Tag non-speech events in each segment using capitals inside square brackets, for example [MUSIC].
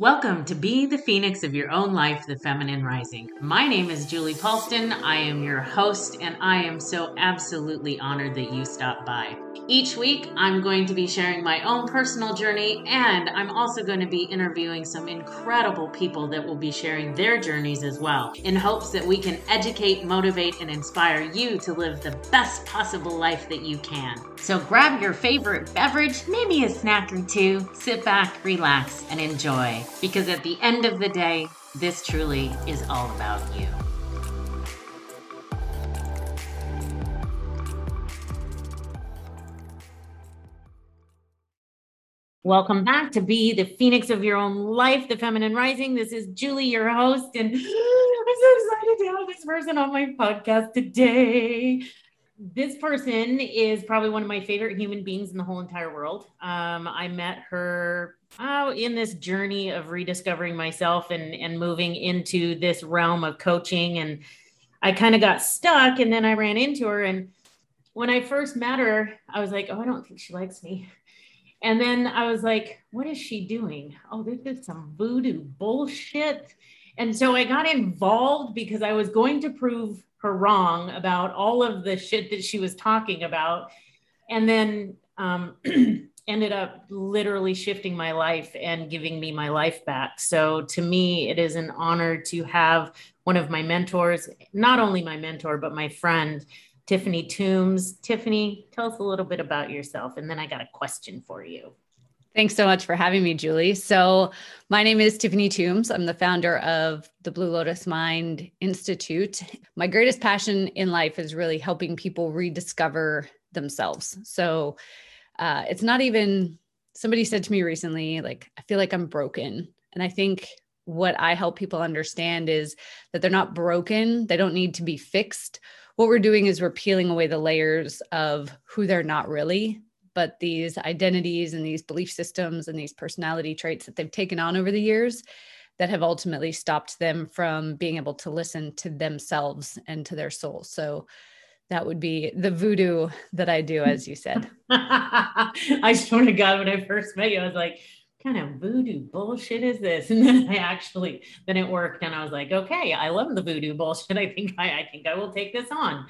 Welcome to Be the Phoenix of Your Own Life, the Feminine Rising. My name is Julie Paulston. I am your host, and I am so absolutely honored that you stopped by. Each week, I'm going to be sharing my own personal journey, and I'm also going to be interviewing some incredible people that will be sharing their journeys as well, in hopes that we can educate, motivate, and inspire you to live the best possible life that you can. So grab your favorite beverage, maybe a snack or two, sit back, relax, and enjoy. Because at the end of the day, this truly is all about you. Welcome back to Be the Phoenix of Your Own Life, the Feminine Rising. This is Julie, your host, and [GASPS] I'm so excited to have this person on my podcast today. This person is probably one of my favorite human beings in the whole entire world. Um, I met her oh, in this journey of rediscovering myself and, and moving into this realm of coaching. And I kind of got stuck, and then I ran into her. And when I first met her, I was like, oh, I don't think she likes me and then I was like, what is she doing? Oh, this is some voodoo bullshit. And so I got involved because I was going to prove her wrong about all of the shit that she was talking about. And then um, [CLEARS THROAT] ended up literally shifting my life and giving me my life back. So to me, it is an honor to have one of my mentors, not only my mentor, but my friend Tiffany Toombs. Tiffany, tell us a little bit about yourself, and then I got a question for you. Thanks so much for having me, Julie. So, my name is Tiffany Toombs. I'm the founder of the Blue Lotus Mind Institute. My greatest passion in life is really helping people rediscover themselves. So, uh, it's not even, somebody said to me recently, like, I feel like I'm broken. And I think what I help people understand is that they're not broken, they don't need to be fixed what we're doing is we're peeling away the layers of who they're not really but these identities and these belief systems and these personality traits that they've taken on over the years that have ultimately stopped them from being able to listen to themselves and to their soul so that would be the voodoo that I do, as you said. [LAUGHS] I swear to God, when I first met you, I was like, kind of voodoo bullshit is this? [LAUGHS] And then I actually, then it worked. And I was like, okay, I love the voodoo bullshit. [LAUGHS] I think I, I think I will take this on.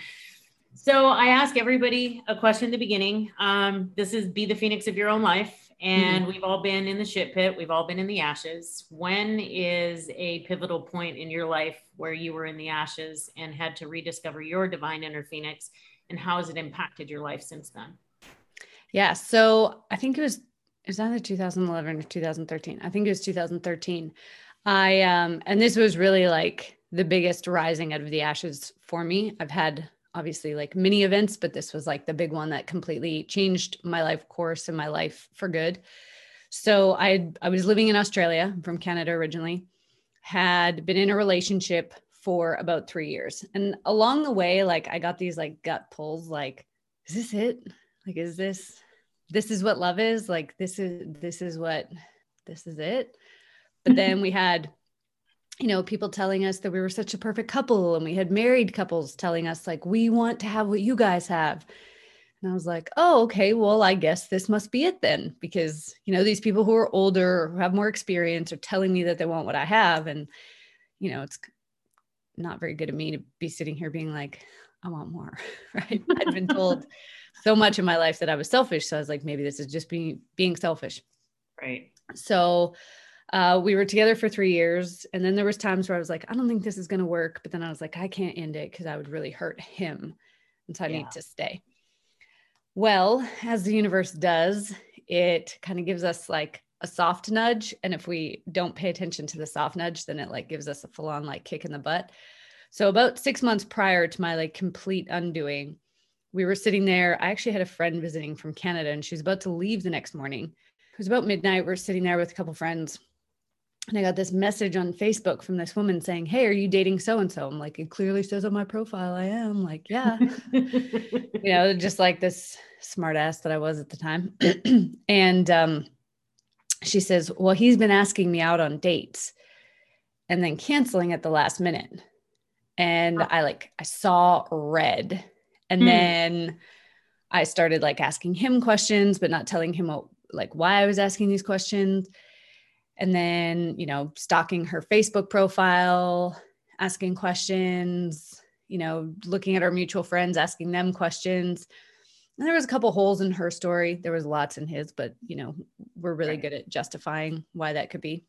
So I ask everybody a question in the beginning. Um, this is be the phoenix of your own life. And mm-hmm. we've all been in the shit pit. We've all been in the ashes. When is a pivotal point in your life where you were in the ashes and had to rediscover your divine inner phoenix? And how has it impacted your life since then? Yeah. So I think it was it was either 2011 or 2013. I think it was 2013. I um and this was really like the biggest rising out of the ashes for me. I've had obviously like many events, but this was like the big one that completely changed my life course and my life for good. So I I was living in Australia from Canada originally, had been in a relationship for about 3 years. And along the way like I got these like gut pulls like is this it? Like is this this is what love is like this is this is what this is it. But then we had you know people telling us that we were such a perfect couple and we had married couples telling us like we want to have what you guys have. And i was like oh okay well i guess this must be it then because you know these people who are older who have more experience are telling me that they want what i have. And you know it's not very good of me to be sitting here being like i want more [LAUGHS] right? I've been told so much in my life that I was selfish. So I was like, maybe this is just being being selfish. Right. So uh, we were together for three years, and then there was times where I was like, I don't think this is going to work. But then I was like, I can't end it because I would really hurt him, and so I yeah. need to stay. Well, as the universe does, it kind of gives us like a soft nudge, and if we don't pay attention to the soft nudge, then it like gives us a full on like kick in the butt. So about six months prior to my like complete undoing, we were sitting there. I actually had a friend visiting from Canada and she was about to leave the next morning. It was about midnight. We're sitting there with a couple friends. And I got this message on Facebook from this woman saying, Hey, are you dating so and so? I'm like, it clearly says on my profile I am. Like, yeah. [LAUGHS] you know, just like this smartass that I was at the time. [CLEARS THROAT] and um, she says, Well, he's been asking me out on dates and then canceling at the last minute. And I like, I saw red and mm. then I started like asking him questions, but not telling him what, like why I was asking these questions. And then, you know, stalking her Facebook profile, asking questions, you know, looking at our mutual friends, asking them questions. And there was a couple holes in her story. There was lots in his, but you know, we're really right. good at justifying why that could be.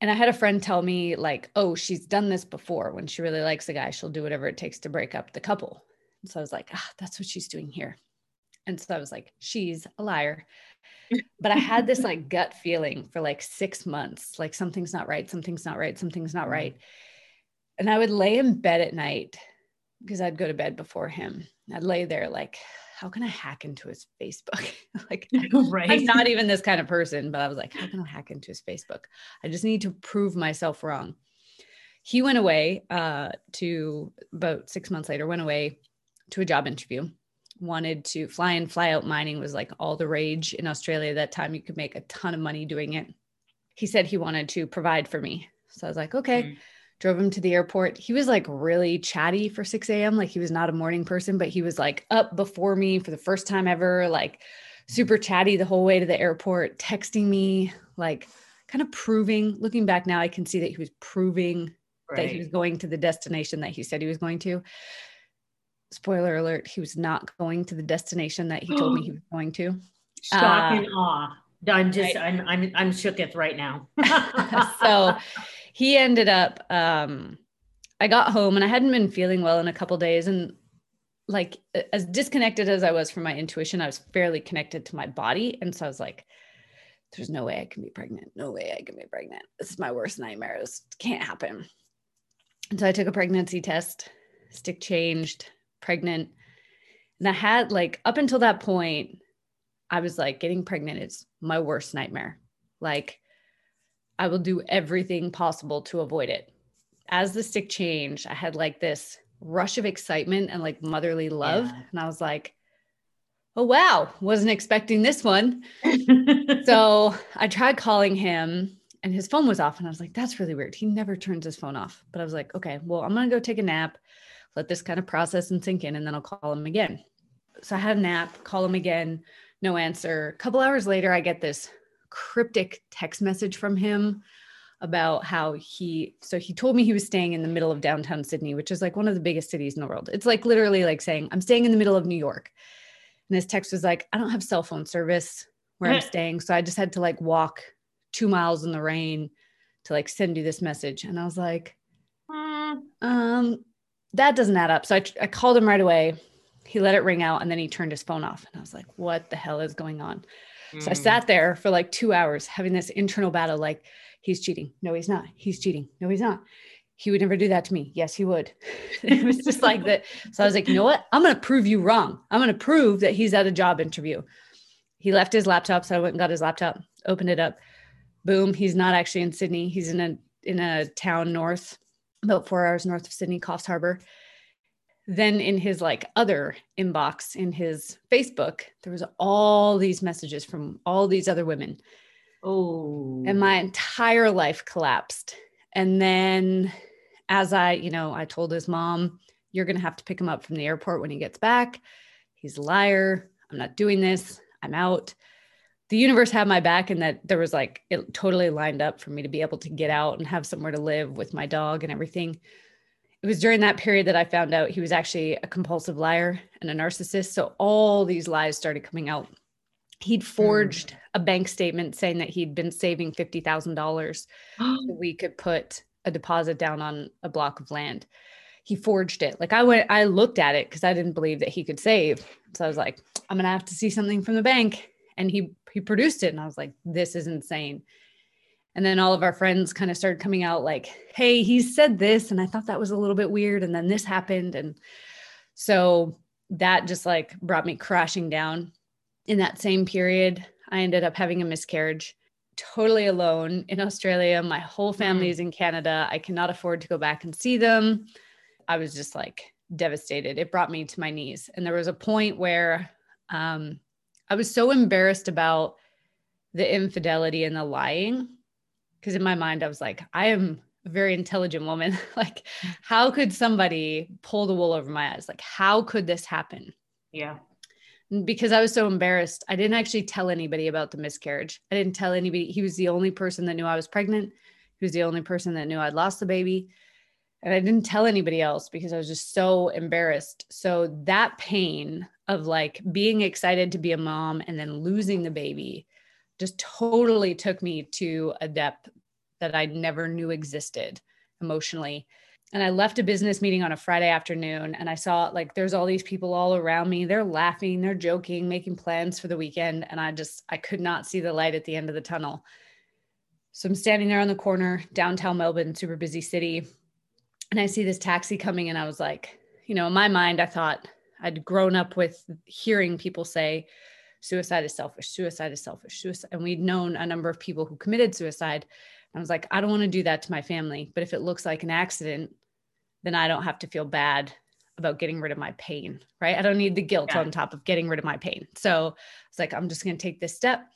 And I had a friend tell me, like, oh, she's done this before. When she really likes a guy, she'll do whatever it takes to break up the couple. So I was like, ah, that's what she's doing here. And so I was like, she's a liar. But I had this like gut feeling for like six months, like something's not right, something's not right, something's not right. Mm-hmm. And I would lay in bed at night because I'd go to bed before him. I'd lay there like, how can I hack into his Facebook? [LAUGHS] like, [LAUGHS] right. I'm not even this kind of person, but I was like, how can I hack into his Facebook? I just need to prove myself wrong. He went away uh, to about six months later, went away to a job interview. Wanted to fly in, fly out mining was like all the rage in Australia that time. You could make a ton of money doing it. He said he wanted to provide for me. So I was like, okay. Mm drove him to the airport. He was like really chatty for 6 a.m. Like he was not a morning person, but he was like up before me for the first time ever, like super chatty the whole way to the airport, texting me, like kind of proving, looking back now, I can see that he was proving right. that he was going to the destination that he said he was going to. Spoiler alert, he was not going to the destination that he told me he was going to. [GASPS] Shock uh, and awe. I'm just right. I'm I'm I'm shooketh right now. [LAUGHS] [LAUGHS] so he ended up um I got home and I hadn't been feeling well in a couple days and like as disconnected as I was from my intuition, I was fairly connected to my body. And so I was like, there's no way I can be pregnant. No way I can be pregnant. This is my worst nightmare. This can't happen. And so I took a pregnancy test, stick changed, pregnant. And I had like up until that point, I was like, getting pregnant is my worst nightmare. Like I will do everything possible to avoid it. As the stick changed, I had like this rush of excitement and like motherly love. Yeah. And I was like, oh, wow, wasn't expecting this one. [LAUGHS] so I tried calling him and his phone was off. And I was like, that's really weird. He never turns his phone off. But I was like, okay, well, I'm going to go take a nap, let this kind of process and sink in, and then I'll call him again. So I had a nap, call him again, no answer. A couple hours later, I get this cryptic text message from him about how he so he told me he was staying in the middle of downtown Sydney, which is like one of the biggest cities in the world. It's like literally like saying, I'm staying in the middle of New York. And his text was like, I don't have cell phone service where I'm [LAUGHS] staying. So I just had to like walk two miles in the rain to like send you this message. And I was like, um, that doesn't add up. So I, I called him right away. He let it ring out and then he turned his phone off. And I was like, what the hell is going on? So I mm. sat there for like two hours having this internal battle like, he's cheating. No, he's not. He's cheating. No, he's not. He would never do that to me. Yes, he would. [LAUGHS] it was just like that. So I was like, you know what? I'm going to prove you wrong. I'm going to prove that he's at a job interview. He left his laptop. So I went and got his laptop, opened it up. Boom. He's not actually in Sydney. He's in a, in a town north, about four hours north of Sydney, Coffs Harbour then in his like other inbox in his facebook there was all these messages from all these other women. Oh. And my entire life collapsed. And then as i you know i told his mom you're going to have to pick him up from the airport when he gets back. He's a liar. I'm not doing this. I'm out the universe had my back and that there was like it totally lined up for me to be able to get out and have somewhere to live with my dog and everything it was during that period that I found out he was actually a compulsive liar and a narcissist. So all these lies started coming out. He'd hmm. forged mm. a bank statement saying that he'd been saving $50,000 [GASPS] so we could put a deposit down on a block of land. He forged it. Like I went, I looked at it because I didn't believe that he could save. So I was like, I'm gonna have to see something from the bank. And he he produced it. And I was like, this is insane. And then all of our friends kind of started coming out like, hey, he said this. And I thought that was a little bit weird. And then this happened. And so that just like brought me crashing down. In that same period, I ended up having a miscarriage totally alone in Australia. My whole family is in Canada. I cannot afford to go back and see them. I was just like devastated. It brought me to my knees. And there was a point where um, I was so embarrassed about the infidelity and the lying because in my mind I was like, I am a very intelligent woman. [LAUGHS] like, how could somebody pull the wool over my eyes? Like, how could this happen? Yeah. because I was so embarrassed, I didn't actually tell anybody about the miscarriage. I didn't tell anybody. He was the only person that knew I was pregnant. He was the only person that knew I'd lost the baby. And I didn't tell anybody else because I was just so embarrassed. So that pain of like being excited to be a mom and then losing the baby just totally took me to a depth that I never knew existed emotionally and I left a business meeting on a Friday afternoon and I saw like there's all these people all around me. They're laughing, they're joking, making plans for the weekend. And I just, I could not see the light at the end of the tunnel. So I'm standing there on the corner, downtown Melbourne, super busy city. And I see this taxi coming and I was like, you know, in my mind, I thought I'd grown up with hearing people say, suicide is selfish, suicide is selfish, suicide. And we'd known a number of people who committed suicide. I was like, I don't want to do that to my family. But if it looks like an accident, then I don't have to feel bad about getting rid of my pain, right? I don't need the guilt yeah. on top of getting rid of my pain. So it's like, I'm just going to take this step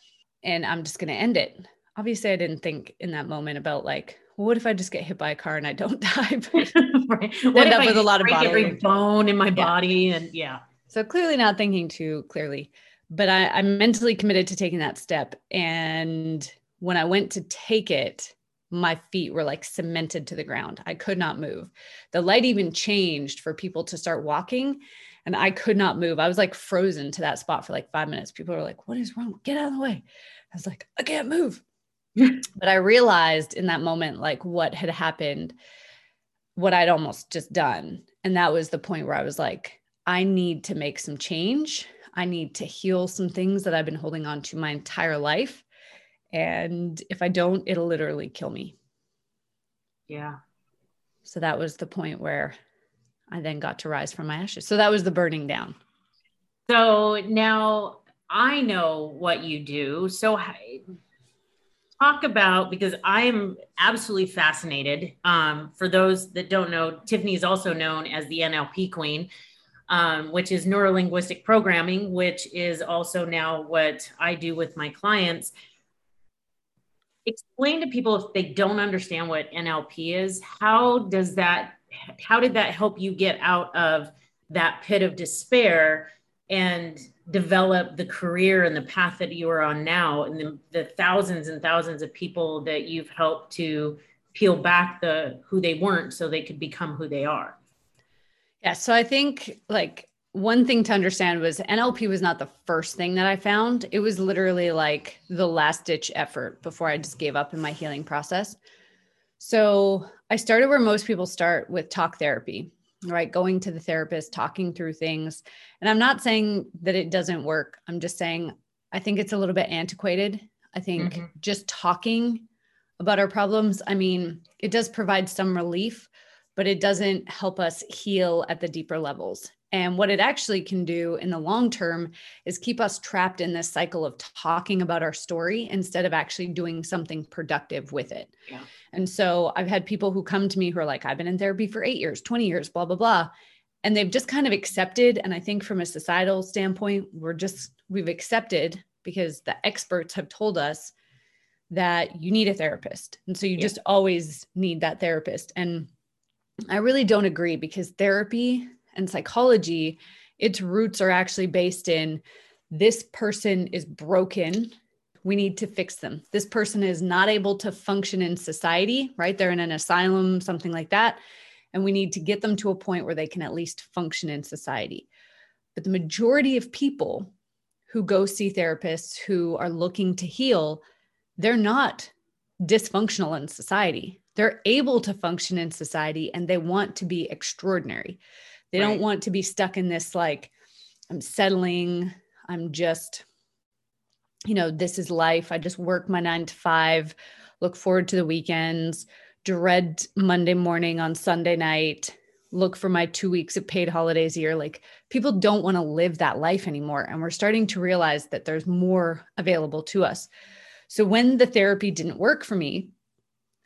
and I'm just going to end it. Obviously, I didn't think in that moment about like, what if I just get hit by a car and I don't [LAUGHS] die? [LAUGHS] right. [LAUGHS] What end up I with a lot of body every bone in my yeah. body and yeah. So clearly not thinking too clearly, but I, I'm mentally committed to taking that step. And when I went to take it, my feet were like cemented to the ground. I could not move. The light even changed for people to start walking, and I could not move. I was like frozen to that spot for like five minutes. People were like, What is wrong? Get out of the way. I was like, I can't move. [LAUGHS] but I realized in that moment, like what had happened, what I'd almost just done. And that was the point where I was like, I need to make some change. I need to heal some things that I've been holding on to my entire life. And if I don't, it'll literally kill me. Yeah. So that was the point where I then got to rise from my ashes. So that was the burning down. So now I know what you do. So talk about because I am absolutely fascinated. Um, for those that don't know, Tiffany is also known as the NLP Queen, um, which is neuro linguistic programming, which is also now what I do with my clients explain to people if they don't understand what NLP is, how does that how did that help you get out of that pit of despair and develop the career and the path that you are on now and the, the thousands and thousands of people that you've helped to peel back the who they weren't so they could become who they are yeah so i think like one thing to understand was NLP was not the first thing that I found. It was literally like the last ditch effort before I just gave up in my healing process. So I started where most people start with talk therapy, right? Going to the therapist, talking through things. And I'm not saying that it doesn't work. I'm just saying I think it's a little bit antiquated. I think mm-hmm. just talking about our problems, I mean, it does provide some relief, but it doesn't help us heal at the deeper levels. And what it actually can do in the long term is keep us trapped in this cycle of talking about our story instead of actually doing something productive with it. Yeah. And so I've had people who come to me who are like, I've been in therapy for eight years, 20 years, blah, blah, blah. And they've just kind of accepted. And I think from a societal standpoint, we're just, we've accepted because the experts have told us that you need a therapist. And so you yeah. just always need that therapist. And I really don't agree because therapy and psychology, its roots are actually based in this person is broken. We need to fix them. This person is not able to function in society, right? They're in an asylum, something like that. And we need to get them to a point where they can at least function in society. But the majority of people who go see therapists who are looking to heal, they're not dysfunctional in society. They're able to function in society and they want to be extraordinary. They right. don't want to be stuck in this like, I'm settling, I'm just, you know, this is life. I just work my nine to five, look forward to the weekends, dread Monday morning on Sunday night, look for my two weeks of paid holidays a year. Like people don't want to live that life anymore. And we're starting to realize that there's more available to us. So when the therapy didn't work for me,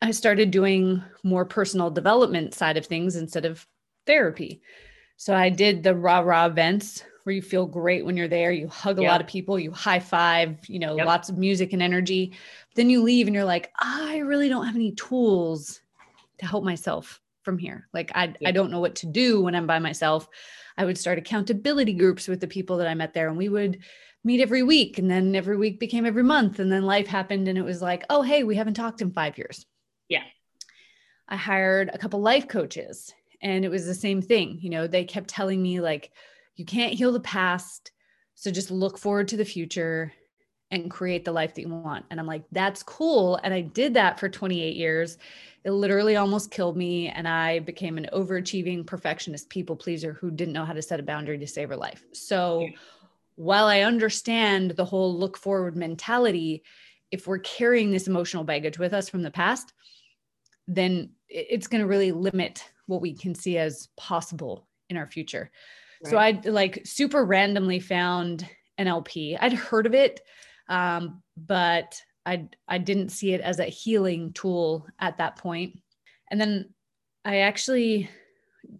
I started doing more personal development side of things instead of therapy. So I did the rah rah events where you feel great when you're there. You hug a lot of people, you high five, you know, yep. lots of music and energy. Then you leave and you're like, I really don't have any tools to help myself from here. Like I yeah. I don't know what to do when I'm by myself. I would start accountability groups with the people that I met there and we would meet every week and then every week became every month and then life happened and it was like, "Oh, hey, we haven't talked in 5 years." Yeah. I hired a couple life coaches and it was the same thing. You know, they kept telling me like you can't heal the past, so just look forward to the future and create the life that you want. And I'm like, that's cool. And I did that for 28 years. It literally almost killed me. And I became an overachieving perfectionist people pleaser who didn't know how to set a boundary to save her life. So while I understand the whole look forward mentality, if we're carrying this emotional baggage with us from the past, then it's going to really limit what we can see as possible in our future. Right. So I like super randomly found NLP. I'd heard of it, um, but I I didn't see it as a healing tool at that point. And then I actually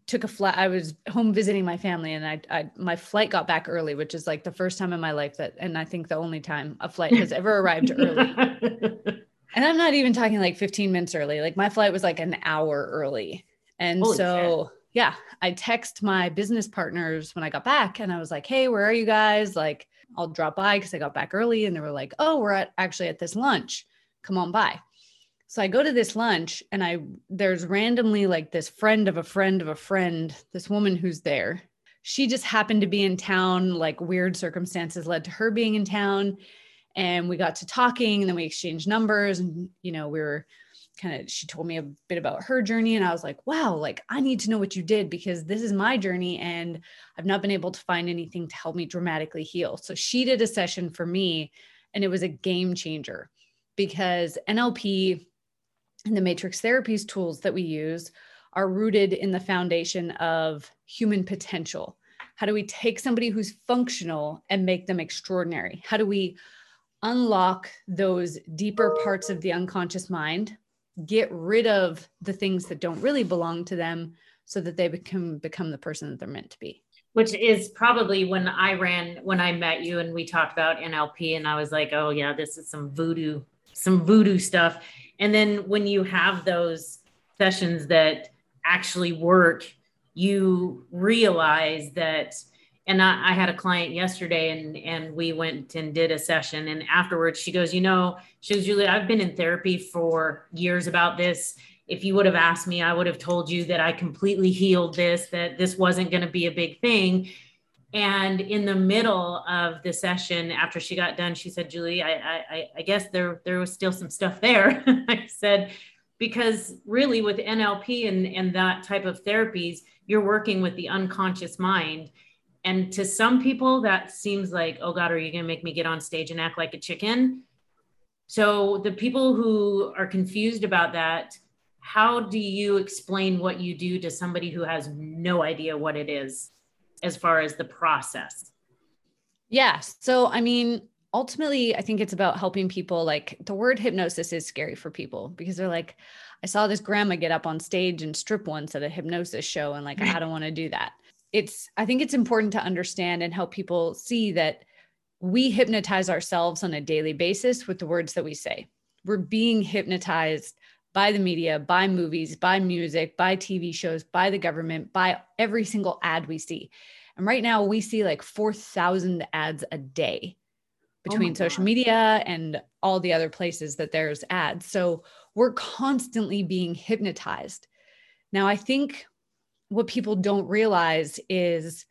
took a flight. I was home visiting my family, and I, I my flight got back early, which is like the first time in my life that, and I think the only time a flight has ever arrived [LAUGHS] early. And I'm not even talking like 15 minutes early. Like my flight was like an hour early. And Holy so, shit. yeah, I text my business partners when I got back and I was like, hey, where are you guys? Like, I'll drop by because I got back early and they were like, oh, we're at actually at this lunch. Come on by. So I go to this lunch and I there's randomly like this friend of a friend of a friend, this woman who's there. She just happened to be in town, like weird circumstances led to her being in town. And we got to talking and then we exchanged numbers and you know, we were kind of she told me a bit about her journey and I was like, wow, like I need to know what you did because this is my journey and I've not been able to find anything to help me dramatically heal. So she did a session for me and it was a game changer because NLP and the matrix therapies tools that we use are rooted in the foundation of human potential. How do we take somebody who's functional and make them extraordinary? How do we unlock those deeper parts of the unconscious mind get rid of the things that don't really belong to them so that they become become the person that they're meant to be. Which is probably when i ran when i met you and we talked about nlp and i was like oh yeah this is some voodoo some voodoo stuff. And then when you have those sessions that actually work you realize that and I, I, had a client yesterday and and we went and did a session and afterwards she goes you know she goes julie i've been in therapy for years about this. If you would have asked me i would have told you that i completely healed this that this wasn't going to be a big thing. And in the middle of the session after she got done she said julie i i, I guess there there was still some stuff there. [LAUGHS] I said because really with nlp and and that type of therapies you're working with the unconscious mind and to some people, that seems like, oh God, are you going to make me get on stage and act like a chicken? So, the people who are confused about that, how do you explain what you do to somebody who has no idea what it is as far as the process? Yeah. So, I mean, ultimately, I think it's about helping people. Like the word hypnosis is scary for people because they're like, I saw this grandma get up on stage and strip once at a hypnosis show, and like, I don't want to do that it's i think it's important to understand and help people see that we hypnotize ourselves on a daily basis with the words that we say. We're being hypnotized by the media by movies by music by tv shows by the government by every single ad we see. And right now we see like 4000 ads a day between oh social media and all the other places that there's ads. So we're constantly being hypnotized. Now i think what people don't realize is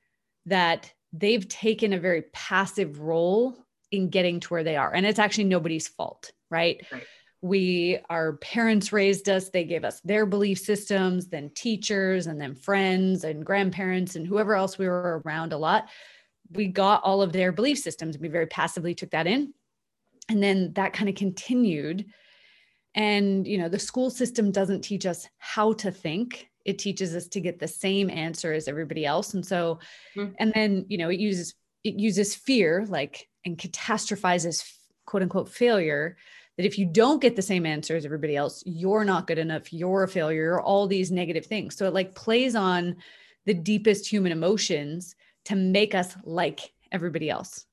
that they've taken a very passive role in getting to where they are. And it's actually nobody's fault, right? right? We, our parents raised us, they gave us their belief systems, then teachers, and then friends and grandparents, and whoever else we were around a lot. We got all of their belief systems. We very passively took that in. And then that kind of continued. And, you know, the school system doesn't teach us how to think it teaches us to get the same answer as everybody else. And so mm-hmm. and then you know it uses it uses fear like and catastrophizes quote unquote failure that if you don't get the same answer as everybody else you're not good enough you're a failure all these negative things. So it like plays on the deepest human emotions to make us like everybody else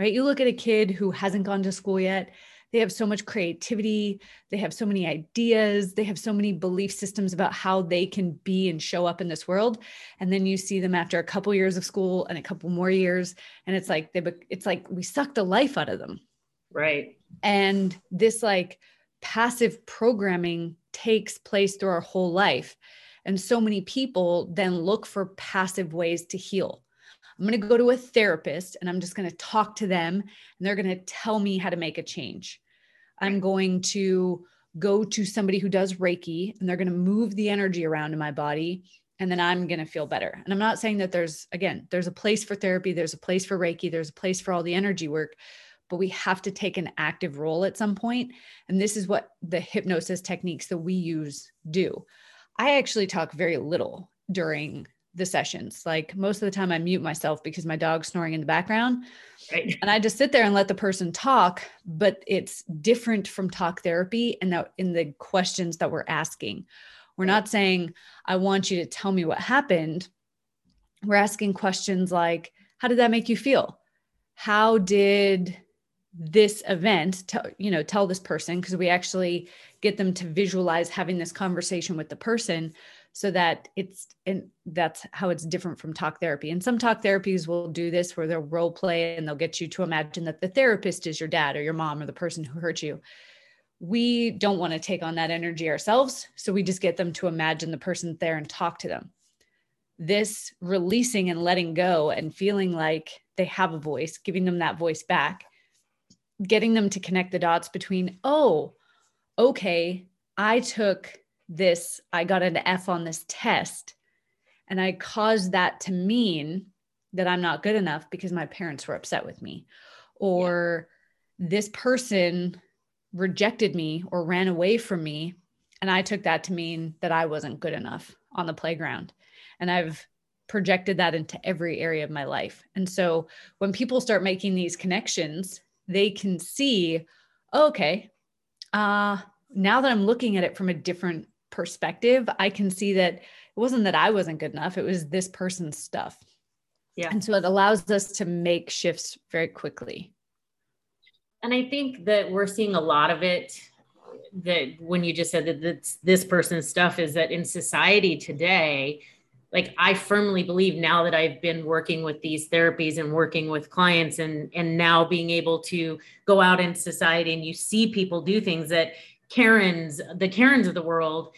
right? You look at a kid who hasn't gone to school yet they have so much creativity, they have so many ideas, they have so many belief systems about how they can be and show up in this world. And then you see them after a couple years of school and a couple more years and it's like they it's like we suck the life out of them. Right. And this like passive programming takes place through our whole life. And so many people then look for passive ways to heal. I'm going to go to a therapist and I'm just going to talk to them and they're going to tell me how to make a change. I'm going to go to somebody who does Reiki and they're going to move the energy around in my body and then I'm going to feel better. And I'm not saying that there's, again, there's a place for therapy, there's a place for Reiki, there's a place for all the energy work, but we have to take an active role at some point. And this is what the hypnosis techniques that we use do. I actually talk very little during the sessions. Like most of the time, I mute myself because my dog's snoring in the background. Right. And I just sit there and let the person talk, but it's different from talk therapy and that in the questions that we're asking. We're not saying, I want you to tell me what happened. We're asking questions like, how did that make you feel? How did this event tell you know tell this person because we actually get them to visualize having this conversation with the person so that it's and that's how it's different from talk therapy. And some talk therapies will do this where they'll role play and they'll get you to imagine that the therapist is your dad or your mom or the person who hurt you. We don't want to take on that energy ourselves so we just get them to imagine the person there and talk to them. This releasing and letting go and feeling like they have a voice giving them that voice back getting them to connect the dots between, oh, okay, I took this, I got an F on this test, and I caused that to mean that I'm not good enough because my parents were upset with me, or yeah. this person rejected me or ran away from me. And I took that to mean that I wasn't good enough on the playground. And I've projected that into every area of my life. And so when people start making these connections they can see, okay, uh, now that I'm looking at it from a different perspective, I can see that it wasn't that I wasn't good enough, it was this person's stuff. Yeah. And so it allows us to make shifts very quickly. And I think that we're seeing a lot of it that when you just said that this, this person's stuff is that in society today, like I firmly believe now that I've been working with these therapies and working with clients and and now being able to go out in society and you see people do things that Karens, the Karens of the world,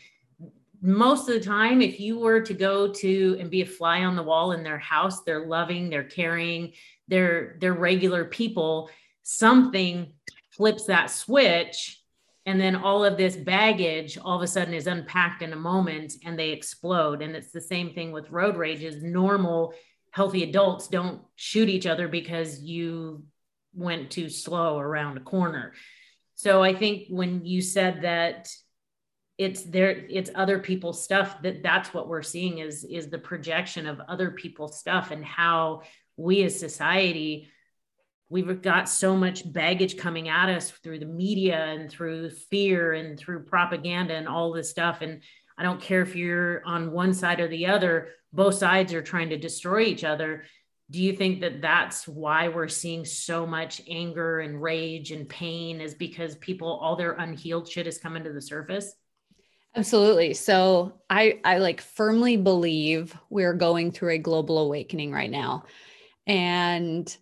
most of the time, if you were to go to and be a fly on the wall in their house, they're loving, they're caring, they're they're regular people, something flips that switch and then all of this baggage all of a sudden is unpacked in a moment and they explode. And it's the same thing with road rage rages normal healthy adults don't shoot each other because you went too slow around a corner. So i think when you said that it's there it's other people's stuff that that's what we're seeing is is the projection of other people's stuff and how we as society we've got so much baggage coming at us through the media and through fear and through propaganda and all this stuff. And i don't care if you're on one side or the other both sides are trying to destroy each other. Do you think that that's why we're seeing so much anger and rage and pain is because people all their unhealed shit is coming to the surface absolutely so i i like firmly believe we're going through a global awakening right now and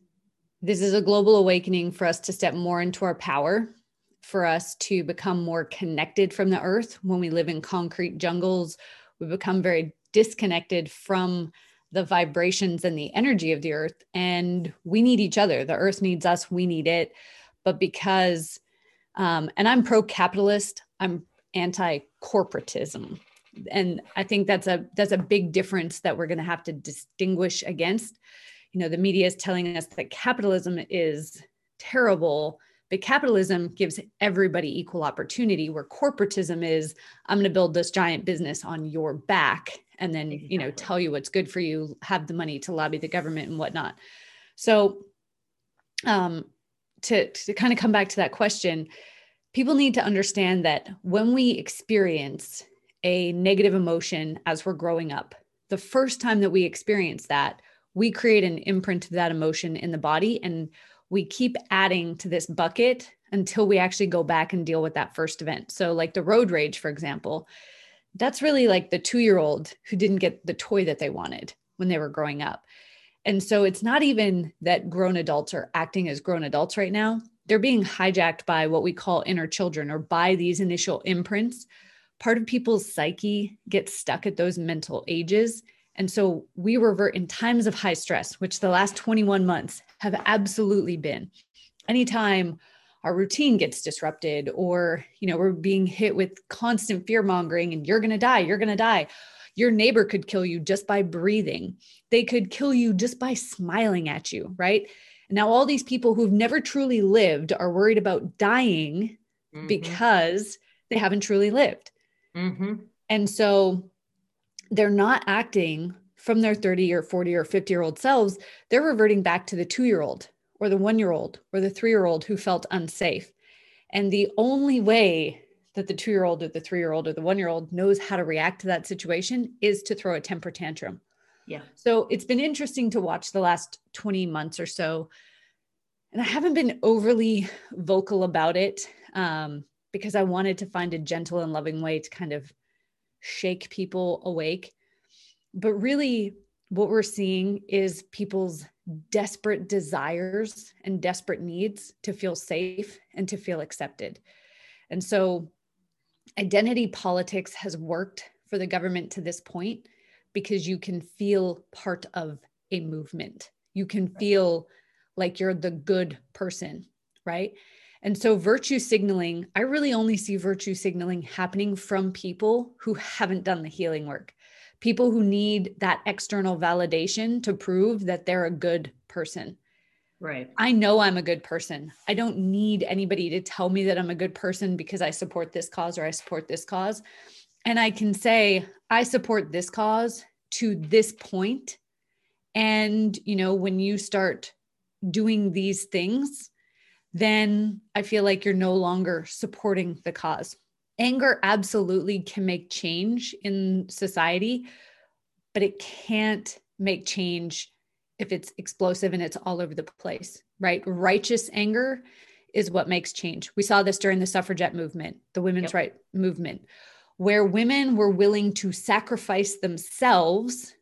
this is a global awakening for us to step more into our power, for us to become more connected from the earth. When we live in concrete jungles, we become very disconnected from the vibrations and the energy of the earth. And we need each other. The earth needs us, we need it. But because, um, and I'm pro capitalist, I'm anti corporatism. And I think that's a that's a big difference that we're going to have to distinguish against. You know the media is telling us that capitalism is terrible but capitalism gives everybody equal opportunity where corporatism is i'm going to build this giant business on your back and then you know tell you what's good for you have the money to lobby the government and whatnot. So um to to kind of come back to that question people need to understand that when we experience a negative emotion as we're growing up the first time that we experience that we create an imprint of that emotion in the body and we keep adding to this bucket until we actually go back and deal with that first event. So, like the road rage, for example, that's really like the two year old who didn't get the toy that they wanted when they were growing up. And so it's not even that grown adults are acting as grown adults right now. They're being hijacked by what we call inner children or by these initial imprints. Part of people's psyche gets stuck at those mental ages. And so we revert in times of high stress, which the last 21 months have absolutely been. Anytime our routine gets disrupted or you know we're being hit with constant fear mongering and you're going to die you're going to die your neighbor could kill you just by breathing they could kill you just by smiling at you right now all these people who've never truly lived are worried about dying mm-hmm. because they haven't truly lived mm-hmm. and so they're not acting from their 30 or 40 or 50 year old selves they're reverting back to the two year old or the one year old or the three year old who felt unsafe. And the only way that the two year old or the three year old or the one year old knows how to react to that situation is to throw a temper tantrum. Yeah. So it's been interesting to watch the last 20 months or so. And I haven't been overly vocal about it um, because I wanted to find a gentle and loving way to kind of shake people awake. But really, what we're seeing is people's desperate desires and desperate needs to feel safe and to feel accepted. And so, identity politics has worked for the government to this point because you can feel part of a movement. You can feel like you're the good person, right? And so, virtue signaling, I really only see virtue signaling happening from people who haven't done the healing work people who need that external validation to prove that they're a good person. Right. I know I'm a good person. I don't need anybody to tell me that I'm a good person because I support this cause or I support this cause. And I can say, I support this cause to this point. And, you know, when you start doing these things, then I feel like you're no longer supporting the cause anger absolutely can make change in society, but it can't make change if it's explosive and it's all over the place, right? Righteous anger is what makes change. We saw this during the suffragette movement, the women's yep. right movement, where women were willing to sacrifice themselves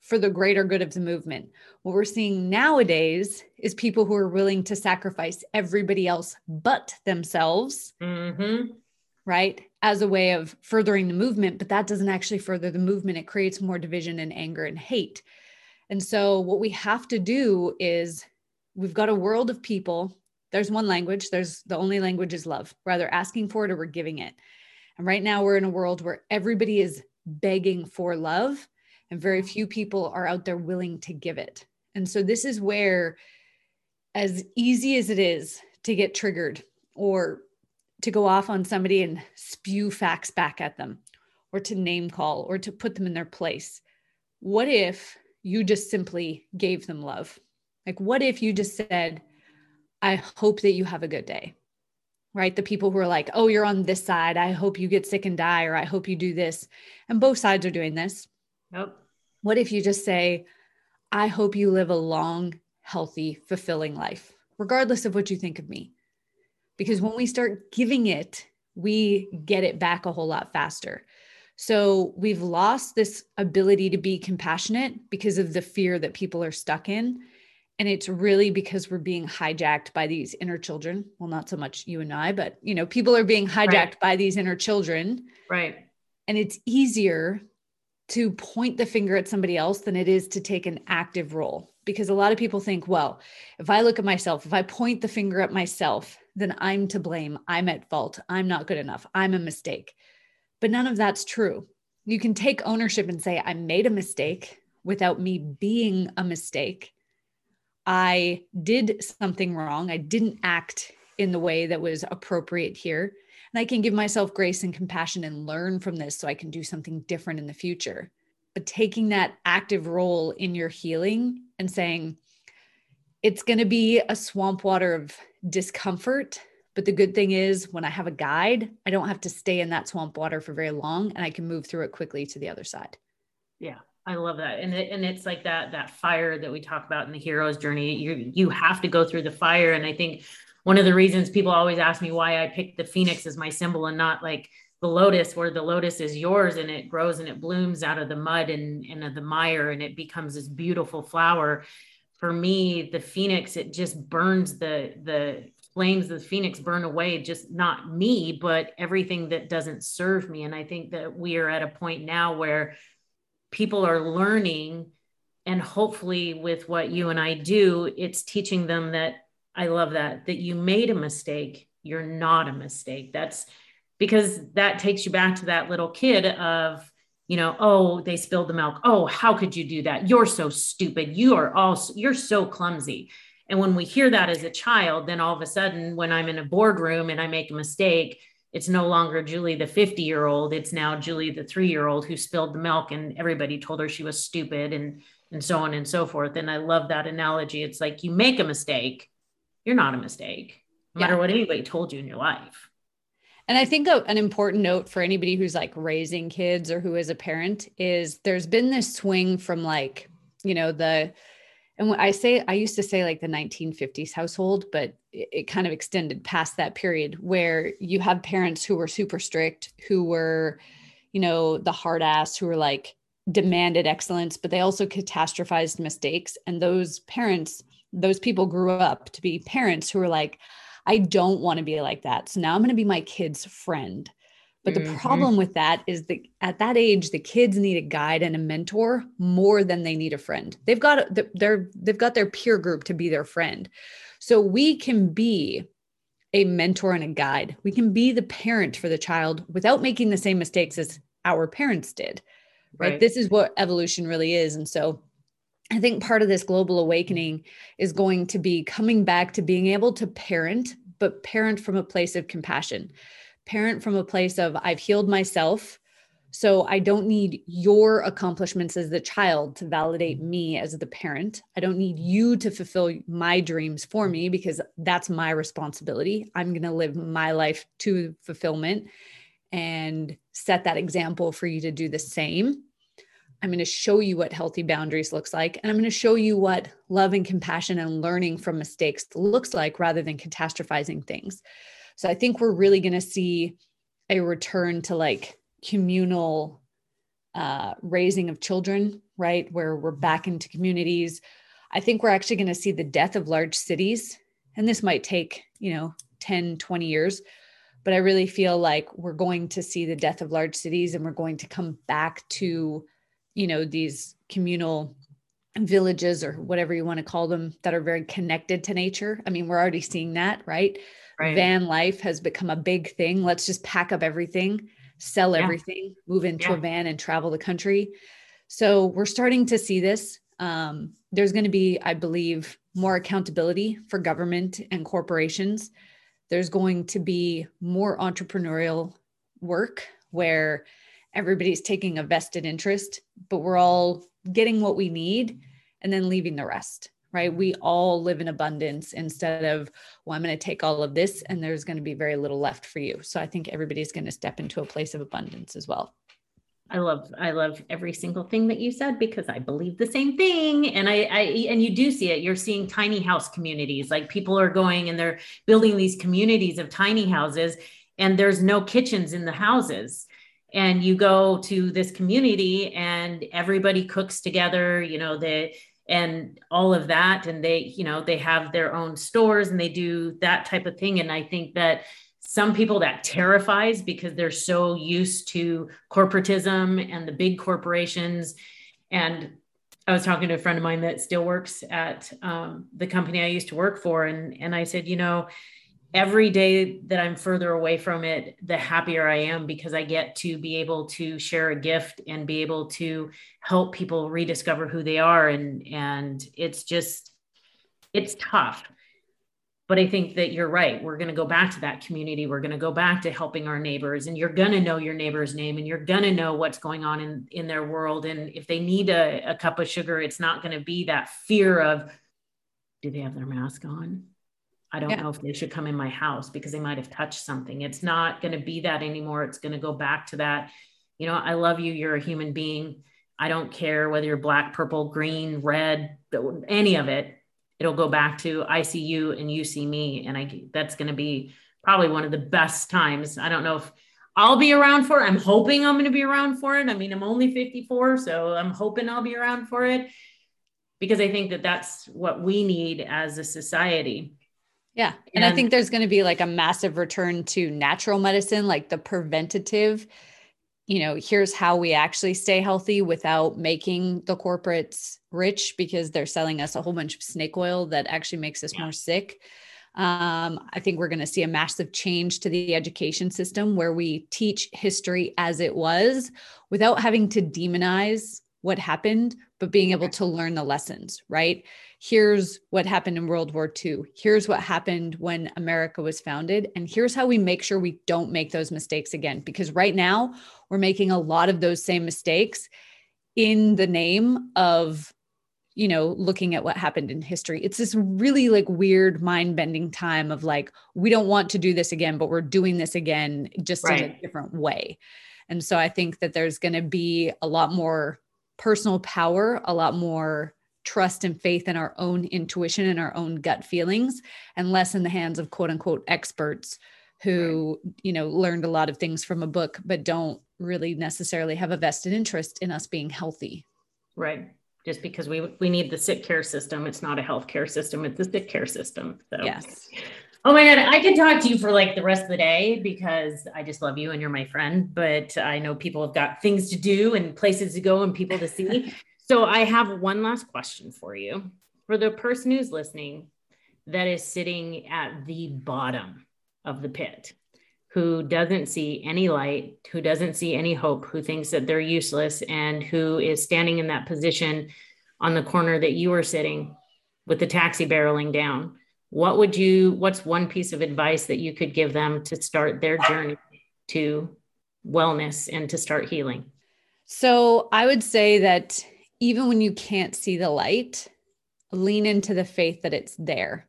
for the greater good of the movement. What we're seeing nowadays is people who are willing to sacrifice everybody else but themselves mm-hmm right? As a way of furthering the movement, but that doesn't actually further the movement. It creates more division and anger and hate. And so, what we have to do is we've got a world of people. There's one language, there's the only language is love. We're either asking for it or we're giving it. And right now, we're in a world where everybody is begging for love, and very few people are out there willing to give it. And so, this is where, as easy as it is to get triggered or to go off on somebody and spew facts back at them or to name call or to put them in their place. What if you just simply gave them love? Like, what if you just said, I hope that you have a good day? Right? The people who are like, oh, you're on this side. I hope you get sick and die, or I hope you do this. And both sides are doing this. Nope. What if you just say, I hope you live a long, healthy, fulfilling life, regardless of what you think of me? because when we start giving it, we get it back a whole lot faster. So we've lost this ability to be compassionate because of the fear that people are stuck in. And it's really because we're being hijacked by these inner children. Well, not so much you and I, but you know, people are being hijacked right. by these inner children. Right. And it's easier to point the finger at somebody else than it is to take an active role. Because a lot of people think, well, if I look at myself, if I point the finger at myself, then I'm to blame. I'm at fault. I'm not good enough. I'm a mistake. But none of that's true. You can take ownership and say, I made a mistake without me being a mistake. I did something wrong. I didn't act in the way that was appropriate here. And I can give myself grace and compassion and learn from this so I can do something different in the future. But taking that active role in your healing and saying, it's going to be a swamp water of discomfort. But the good thing is, when I have a guide, I don't have to stay in that swamp water for very long and I can move through it quickly to the other side. Yeah. I love that. And it, and it's like that that fire that we talk about in the hero's journey. You you have to go through the fire and I think one of the reasons people always ask me why I picked the phoenix as my symbol and not like the lotus where the lotus is yours and it grows and it blooms out of the mud and, and the mire and it becomes this beautiful flower for me the phoenix it just burns the the flames of the phoenix burn away just not me but everything that doesn't serve me and i think that we are at a point now where people are learning and hopefully with what you and i do it's teaching them that i love that that you made a mistake. You're not a mistake. That's because that takes you back to that little kid of you know oh they spilled the milk. Oh how could you do that? You're so stupid. You are all you're so clumsy. And when we hear that as a child then all of a sudden when i'm in a boardroom and i make a mistake it's no longer julie the 50 year old it's now julie the 3 year old who spilled the milk and everybody told her she was stupid and and so on and so forth. And i love that analogy. It's like you make a mistake you're not a mistake no yeah. matter what anybody told you in your life. And I think a, an important note for anybody who's like raising kids or who is a parent is there's been this swing from like, you know, the, and when I say, I used to say like the 1950s household, but it, it kind of extended past that period where you have parents who were super strict, who were, you know, the hard ass, who were like demanded excellence, but they also catastrophized mistakes. And those parents, those people grew up to be parents who were like, I don't want to be like that. So now I'm going to be my kid's friend. But the mm-hmm. problem with that is that at that age, the kids need a guide and a mentor more than they need a friend. They've got their they've got their peer group to be their friend. So we can be a mentor and a guide. We can be the parent for the child without making the same mistakes as our parents did. Right? right? This is what evolution really is. And so I think part of this global awakening is going to be coming back to being able to parent, but parent from a place of compassion, parent from a place of I've healed myself. So I don't need your accomplishments as the child to validate me as the parent. I don't need you to fulfill my dreams for me because that's my responsibility. I'm going to live my life to fulfillment and set that example for you to do the same I'm going to show you what healthy boundaries looks like. And I'm going to show you what love and compassion and learning from mistakes looks like rather than catastrophizing things. So I think we're really going to see a return to like communal uh, raising of children, right? Where we're back into communities. I think we're actually going to see the death of large cities. And this might take, you know, 10, 20 years. But I really feel like we're going to see the death of large cities and we're going to come back to you know these communal villages or whatever you want to call them that are very connected to nature i mean we're already seeing that right, right. van life has become a big thing let's just pack up everything sell yeah. everything move into yeah. a van and travel the country so we're starting to see this um, there's going to be i believe more accountability for government and corporations there's going to be more entrepreneurial work where everybody's taking a vested interest, but we're all getting what we need and then leaving the rest, right? We all live in abundance instead of, well, I'm going to take all of this and there's going to be very little left for you. So I think everybody's going to step into a place of abundance as well. I love I love every single thing that you said because I believe the same thing and I, I and you do see it you're seeing tiny house communities like people are going and they're building these communities of tiny houses and there's no kitchens in the houses and you go to this community and everybody cooks together you know they and all of that and they you know they have their own stores and they do that type of thing. And i think that some people that terrifies because they're so used to corporatism and the big corporations. And i was talking to a friend of mine that still works at um, the company i used to work for and and i said you know every day that I'm further away from it, the happier I am because I get to be able to share a gift and be able to help people rediscover who they are. And, and it's just, it's tough. But I think that you're right. We're going to go back to that community. We're going to go back to helping our neighbors, and you're going to know your neighbor's name and you're going to know what's going on in, in their world. And if they need a, a cup of sugar, it's not going to be that fear of, do they have their mask on? I don't yeah. know if they should come in my house because they might have touched something. It's not going to be that anymore. It's going to go back to that. You know, I love you. You're a human being. I don't care whether you're black, purple, green, red, any of it. it'll go back to I see you and you see me. And I that's going to be probably one of the best times. I don't know if I'll be around for it. I'm hoping I'm going to be around for it. I mean, I'm only 54, so I'm hoping I'll be around for it because I think that that's what we need as a society. Yeah. And, and I think there's going to be like a massive return to natural medicine, like the preventative you know, here's how we actually stay healthy without making the corporates rich because they're selling us a whole bunch of snake oil that actually makes us yeah. more sick. Um, I think we're going to see a massive change to the education system where we teach history as it was without having to demonize what happened, but being able to learn the lessons, right? Here's what happened in World War II. Here's what happened when America was founded. And here's how we make sure we don't make those mistakes again. Because right now, we're making a lot of those same mistakes in the name of you know looking at what happened in history it's this really like weird mind bending time of like we don't want to do this again but we're doing this again just right. in a different way and so i think that there's going to be a lot more personal power a lot more trust and faith in our own intuition and our own gut feelings and less in the hands of quote unquote experts who right. you know learned a lot of things from a book but don't really necessarily have a vested interest in us being healthy. Right. Just because we we need the sick care system. It's not a health care system, it's the sick care system. So yes. Oh my God, I could talk to you for like the rest of the day because I just love you and you're my friend. But I know people have got things to do and places to go and people to see. [LAUGHS] so I have one last question for you. For the person who's listening that is sitting at the bottom of the pit, who doesn't see any light, who doesn't see any hope, who thinks that they're useless, and who is standing in that position on the corner that you are sitting with the taxi barreling down, what would you, what's one piece of advice that you could give them to start their journey to wellness and to start healing? So I would say that even when you can't see the light, lean into the faith that it's there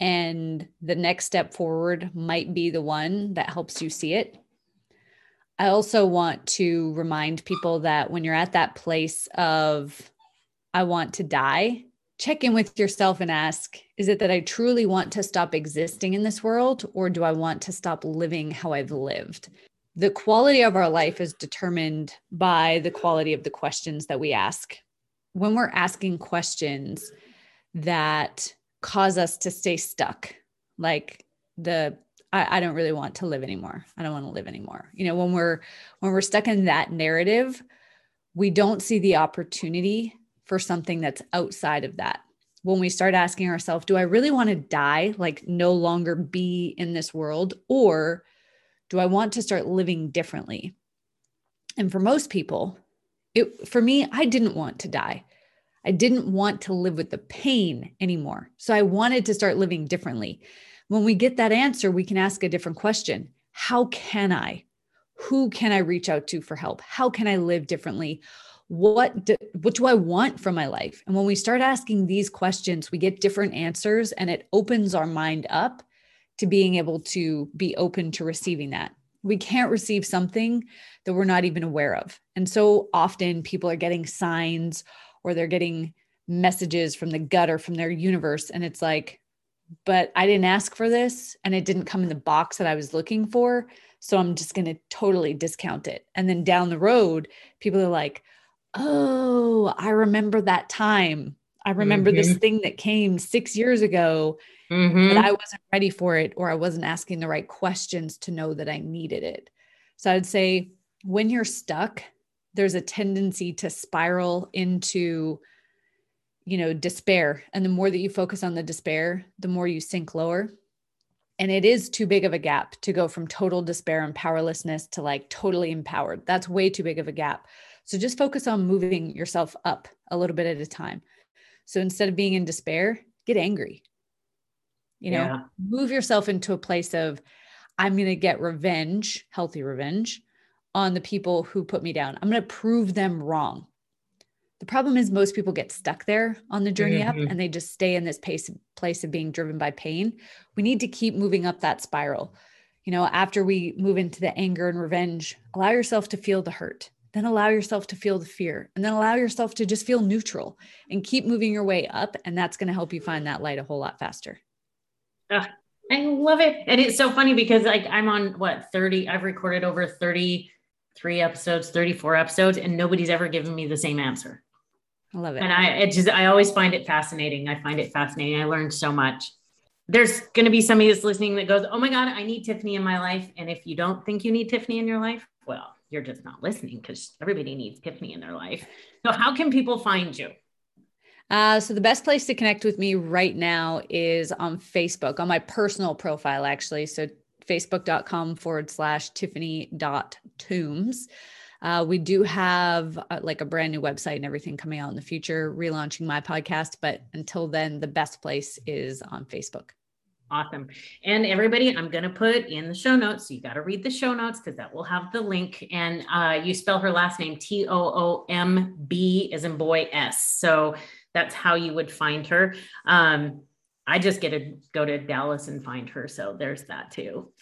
and the next step forward might be the one that helps you see it. I also want to remind people that when you're at that place of, I want to die, check in with yourself and ask, is it that I truly want to stop existing in this world, or do I want to stop living how I've lived? The quality of our life is determined by the quality of the questions that we ask. When we're asking questions that cause us to stay stuck like the I, I, don't really want to live anymore i don't want to live anymore you know when we're when we're stuck in that narrative we don't see the opportunity for something that's outside of that when we start asking ourselves do i really want to die like no longer be in this world or do i want to start living differently and for most people it for me i didn't want to die I didn't want to live with the pain anymore. So I wanted to start living differently. When we get that answer, we can ask a different question How can I? Who can I reach out to for help? How can I live differently? What do, what do I want from my life? And when we start asking these questions, we get different answers and it opens our mind up to being able to be open to receiving that. We can't receive something that we're not even aware of. And so often people are getting signs or they're getting messages from the gut or from their universe. And it's like, but I didn't ask for this and it didn't come in the box that I was looking for. So I'm just going to totally discount it. And then down the road, people are like, oh, I remember that time. I remember mm-hmm. this thing that came six years ago, mm-hmm. but I wasn't ready for it or I wasn't asking the right questions to know that I needed it. So I'd say when you're stuck, there's a tendency to spiral into you know despair and the more that you focus on the despair the more you sink lower and it is too big of a gap to go from total despair and powerlessness to like totally empowered that's way too big of a gap so just focus on moving yourself up a little bit at a time so instead of being in despair get angry you know yeah. move yourself into a place of i'm going to get revenge healthy revenge on the people who put me down. I'm going to prove them wrong. The problem is most people get stuck there on the journey mm-hmm. up and they just stay in this pace, place of being driven by pain. We need to keep moving up that spiral. You know, after we move into the anger and revenge, allow yourself to feel the hurt. Then allow yourself to feel the fear and then allow yourself to just feel neutral and keep moving your way up. And that's going to help you find that light a whole lot faster. Uh, I love it. And it's so funny because like I'm on what 30, I've recorded over 33 episodes, 34 episodes, and nobody's ever given me the same answer. I love it. And I it just I always find it fascinating. I find it fascinating. I learned so much. There's going to be somebody that's listening that goes, "Oh my god, I need Tiffany in my life." And if you don't think you need Tiffany in your life, well, you're just not listening because everybody needs Tiffany in their life. So how can people find you? Uh, so the best place to connect with me right now is on Facebook, on my personal profile, actually. So facebook.com forward slash tiffany dot. Uh, we do have uh, like a brand new website and everything coming out in the future, relaunching my podcast. But until then, the best place is on Facebook. Awesome. And everybody, I'm going to put in the show notes. So you got to read the show notes because that will have the link. And uh, you spell her last name T O O M B as in boy S. So that's how you would find her. Um, I just get to go to Dallas and find her. So there's that too.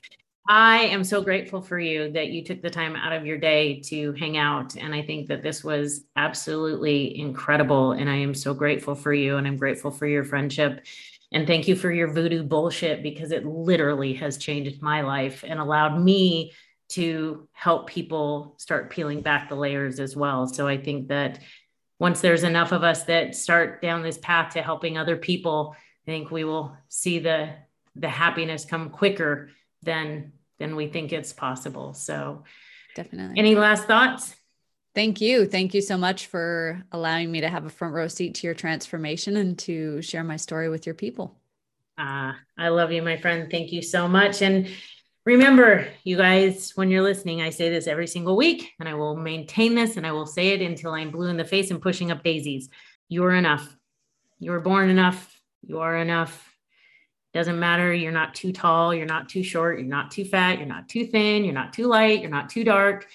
I am so grateful for you that you took the time out of your day to hang out. And I think that this was absolutely incredible. And I am so grateful for you. And I'm grateful for your friendship. And thank you for your voodoo bullshit because it literally has changed my life and allowed me to help people start peeling back the layers as well. So I think that once there's enough of us that start down this path to helping other people, I think we will see the the happiness come quicker than than we think it's possible. So definitely. Any last thoughts? Thank you. Thank you so much for allowing me to have a front row seat to your transformation and to share my story with your people. Ah, uh, I love you, my friend. Thank you so much. And Remember, you guys, when you're listening, I say this every single week, and I will maintain this and I will say it until I'm blue in the face and pushing up daisies. You are enough. You were born enough. You are enough. Doesn't matter. You're not too tall. You're not too short. You're not too fat. You're not too thin. You're not too light. You're not too dark.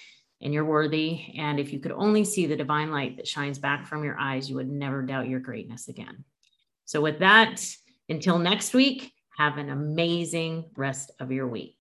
And you're worthy. And if you could only see the divine light that shines back from your eyes, you would never doubt your greatness again. So, with that, until next week, have an amazing rest of your week.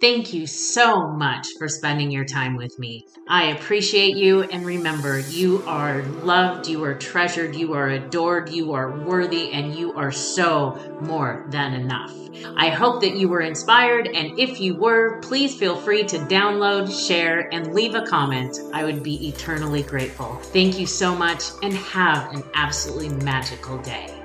Thank you so much for spending your time with me. I appreciate you. And remember, you are loved, you are treasured, you are adored, you are worthy, and you are so more than enough. I hope that you were inspired. And if you were, please feel free to download, share, and leave a comment. I would be eternally grateful. Thank you so much and have an absolutely magical day.